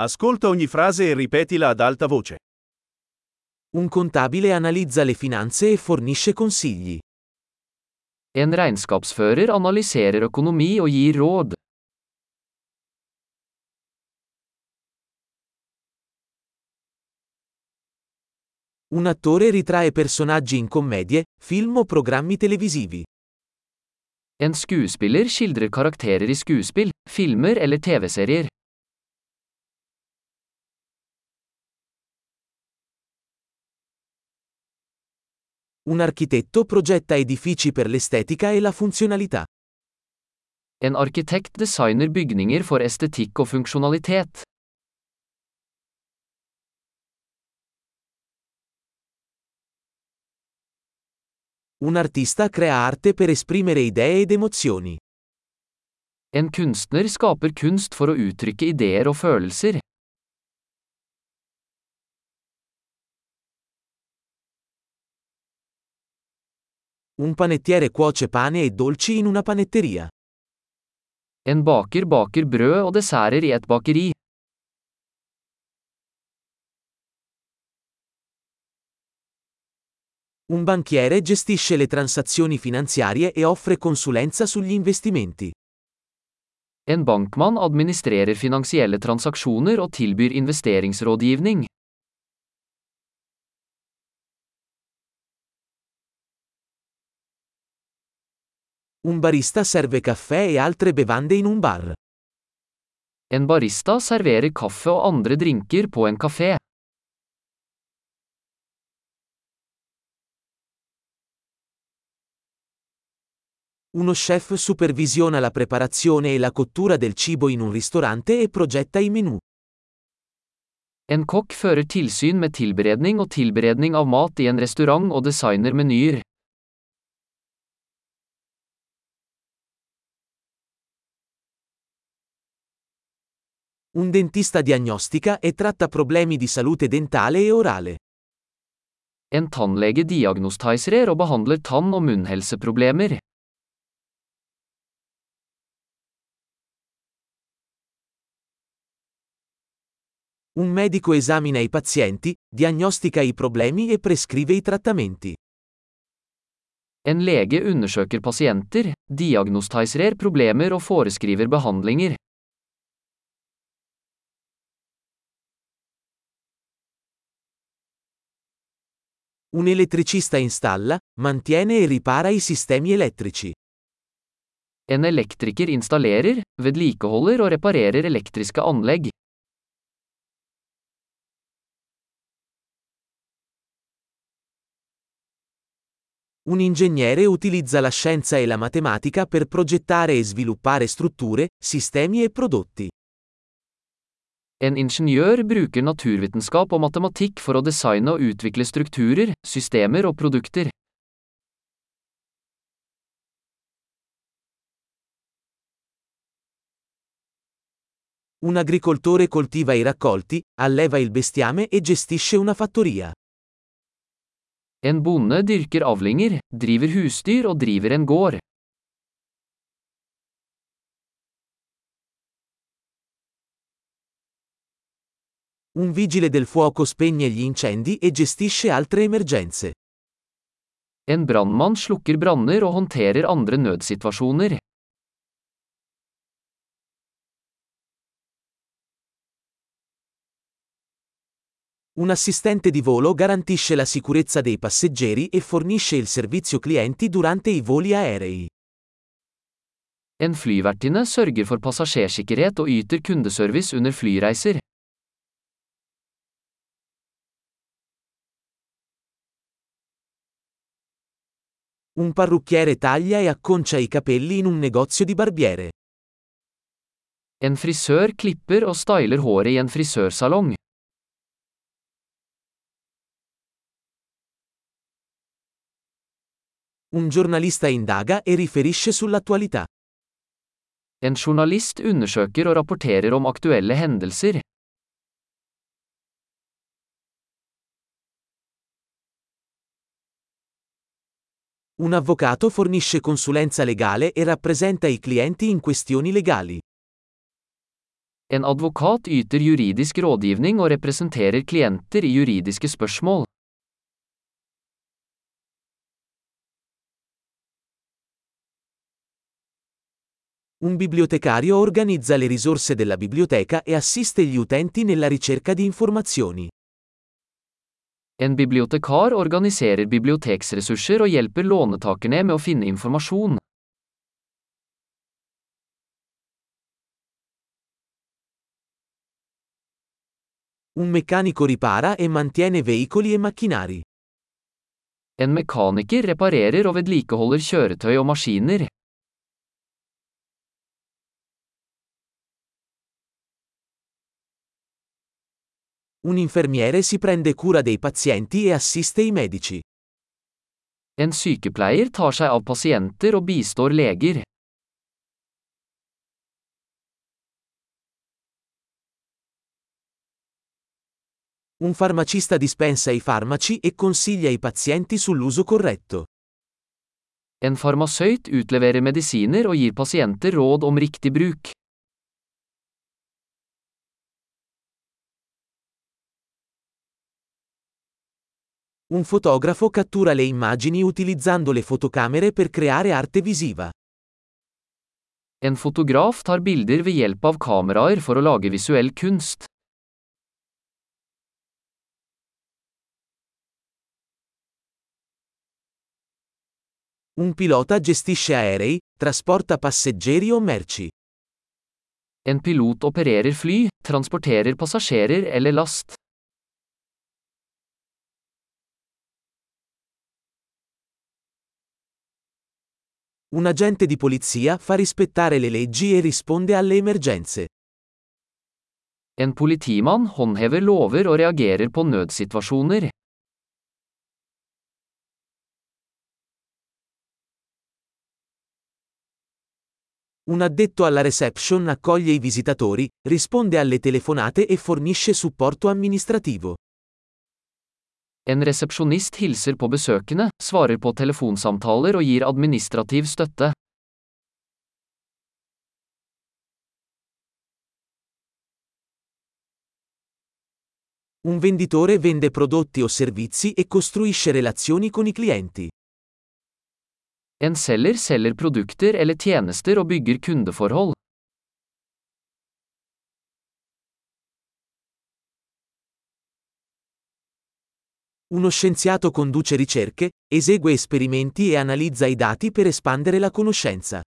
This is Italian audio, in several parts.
Ascolta ogni frase e ripetila ad alta voce. Un contabile analizza le finanze e fornisce consigli. En regnskapsfører analyserer økonomi og gir råd. Un attore ritrae personaggi in commedie, film o programmi televisivi. En skuespiller skildrer karakterer i skuespill, filmer eller TV-serier. Un architetto progetta edifici per l'estetica e la funzionalità. En arkitekt designer bygninger for estetikk og funksjonalitet. Un artista crea arte per esprimere idee ed emozioni. En kunstner skaper kunst for å uttrykke ideer og følelser. Un panettiere cuoce pane e dolci in una panetteria. En baker baker brød og desserter i et bakeri. Un banchiere gestisce le transazioni finanziarie e offre consulenza sugli investimenti. En bankmann administrerer finansielle transaksjoner og tilbyr investeringsrådgivning. Un barista serve caffè e altre bevande in un bar. En barista serverer kaffe og andre drinker på en kafé. Uno chef supervisiona la preparazione e la cottura del cibo in un ristorante e progetta i menù. En kokk fører tilsyn med tilberedning og tilberedning av mat i en restaurant og designer menyer. Un dentista diagnostica e tratta problemi di salute dentale e orale. En tannlege diagnostiserer og behandler tann- og munnhelseproblemer. Un medico esamina i pazienti, diagnostica i problemi e prescrive i trattamenti. En lege undersøker pasienter, diagnostiserer problemer og foreskriver behandlinger. Un elettricista installa, mantiene e ripara i sistemi elettrici. En elektriker installerer, vedlikeholder og reparerer elektriske anlegg. Un ingegnere utilizza la scienza e la matematica per progettare e sviluppare strutture, sistemi e prodotti. En ingeniør bruker naturvitenskap og matematikk for å designe og utvikle strukturer, systemer og produkter. Un agricoltore coltiva i raccolti, alleva il bestiame e gestisce una fattoria. En bonde dyrker avlinger, driver husdyr og driver en gård. Un vigile del fuoco spegne gli incendi e gestisce altre emergenze. En brannmann slukker branner og håndterer andre nødsituasjoner. Un assistente di volo garantisce la sicurezza dei passeggeri e fornisce il servizio clienti durante i voli aerei. En flyvertinne sørger for passasjersikkerhet og yter kundeservice under flyreiser. Un parrucchiere taglia e acconcia i capelli in un negozio di barbiere. En frisør klipper og styler håret i en frisørsalong. Un giornalista indaga e riferisce sull'attualità. En journalist undersøker og rapporterer om aktuelle hendelser. Un avvocato fornisce consulenza legale e rappresenta i clienti in questioni legali. En advokat yter juridisk rådgivning og representerer klienter i juridiske spørsmål. Un bibliotecario organizza le risorse della biblioteca e assiste gli utenti nella ricerca di informazioni. En bibliotekar organiserer biblioteksressurser og hjelper lånetakerne med å finne informasjon. Un meccanico ripara e mantiene veicoli e macchinari. En mekaniker reparerer og vedlikeholder kjøretøy og maskiner. Un infermiere si prende cura dei pazienti e assiste i medici. En sykepleier tar seg av pasienter og bistår leger. Un farmacista dispensa i farmaci e consiglia i pazienti sull'uso corretto. En farmasøyt utleverer medisiner og gir pasienter råd om riktig bruk. Un fotografo cattura le immagini utilizzando le fotocamere per creare arte visiva. En fotograf tar bilder ved hjelp av kameraer for å lage visuell kunst. Un pilota gestisce aerei, trasporta passeggeri o merci. En pilot opererer fly, transporterer passasjerer eller last. Un agente di polizia fa rispettare le leggi e risponde alle emergenze. En politimann håndhever lover og reagerer på nødsituasjoner. Un addetto alla reception accoglie i visitatori, risponde alle telefonate e fornisce supporto amministrativo. En resepsjonist hilser på besøkende, svarer på telefonsamtaler og gir administrativ støtte. Un venditore vende prodotti o servizi e costruisce relazioni con i clienti. En selger selger produkter eller tjenester og bygger kundeforhold. Uno scienziato conduce ricerche, esegue esperimenti e analizza i dati per espandere la conoscenza.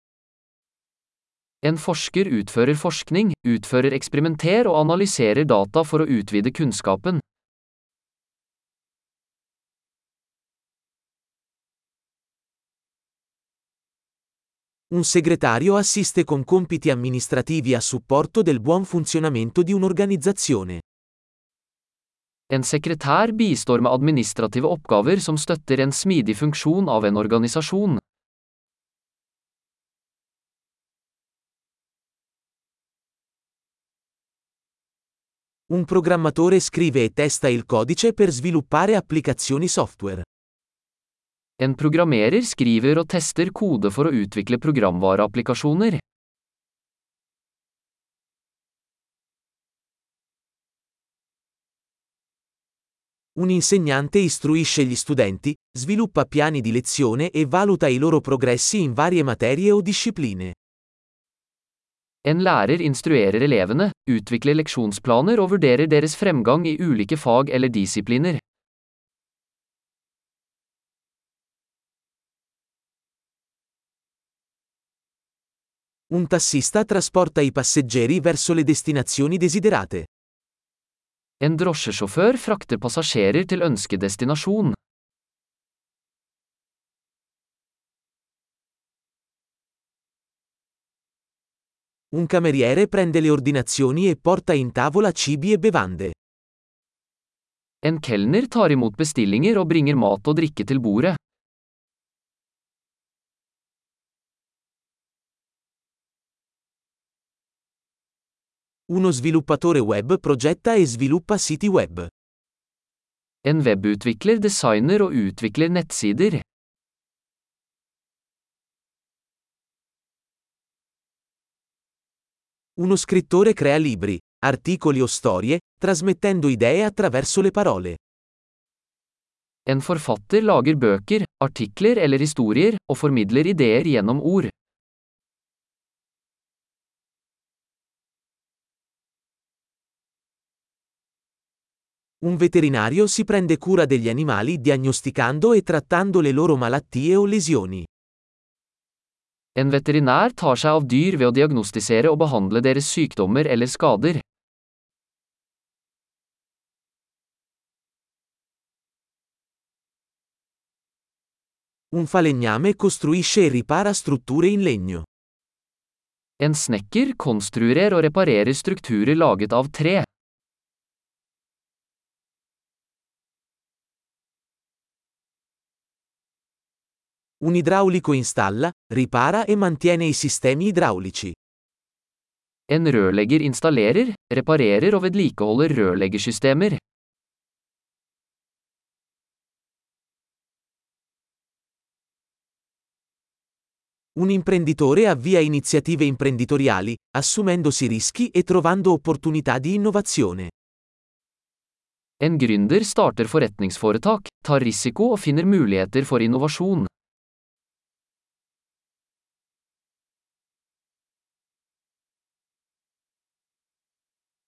En forsker utfører forskning, utfører eksperimenter og analyserer data for å utvide kunnskapen. Un segretario assiste con compiti amministrativi a supporto del buon funzionamento di un'organizzazione. En sekretær bistår med administrative oppgaver som støtter en smidig funksjon av en organisasjon. Un programmatore scrive e testa il codice per sviluppare applicazioni software. En programmerer skriver og tester kode for å utvikle programvareapplikasjoner. Un insegnante istruisce gli studenti, sviluppa piani di lezione e valuta i loro progressi in varie materie o discipline. En lærer instruerer elevene, utvikler leksjonsplaner og vurderer deres fremgang i ulike fag eller disipliner. Un tassista trasporta i passeggeri verso le destinazioni desiderate. En drosjesjåfør frakter passasjerer til ønskedestinasjon. Un cameriere prende le ordinazioni e porta in tavola cibi e bevande. En kelner tar imot bestillinger og bringer mat og drikke til bordet. Uno sviluppatore web progetta e sviluppa siti web. En webutvikler designer og utvikler nettsider. Uno scrittore crea libri, articoli o storie, trasmettendo idee attraverso le parole. En forfatter lager bøker, artikler eller historier, og formidler ideer gjennom ord. Un veterinario si prende cura degli animali diagnosticando e trattando le loro malattie o lesioni. En veterinær tar seg av dyr ved å diagnostisere og behandle deres sykdommer eller skader. Un falegname costruisce e ripara strutture in legno. En snekker konstruerer og reparerer strukturer laget av tre. Un idraulico installa, ripara e mantiene i sistemi idraulici. En rørlegger installerer, reparerer og vedlikeholder rørleggersystemer. Un imprenditore avvia iniziative imprenditoriali, assumendosi rischi e trovando opportunità di innovazione. En gründer starter forretningsforetak, tar risiko og finner muligheter for innovasjon.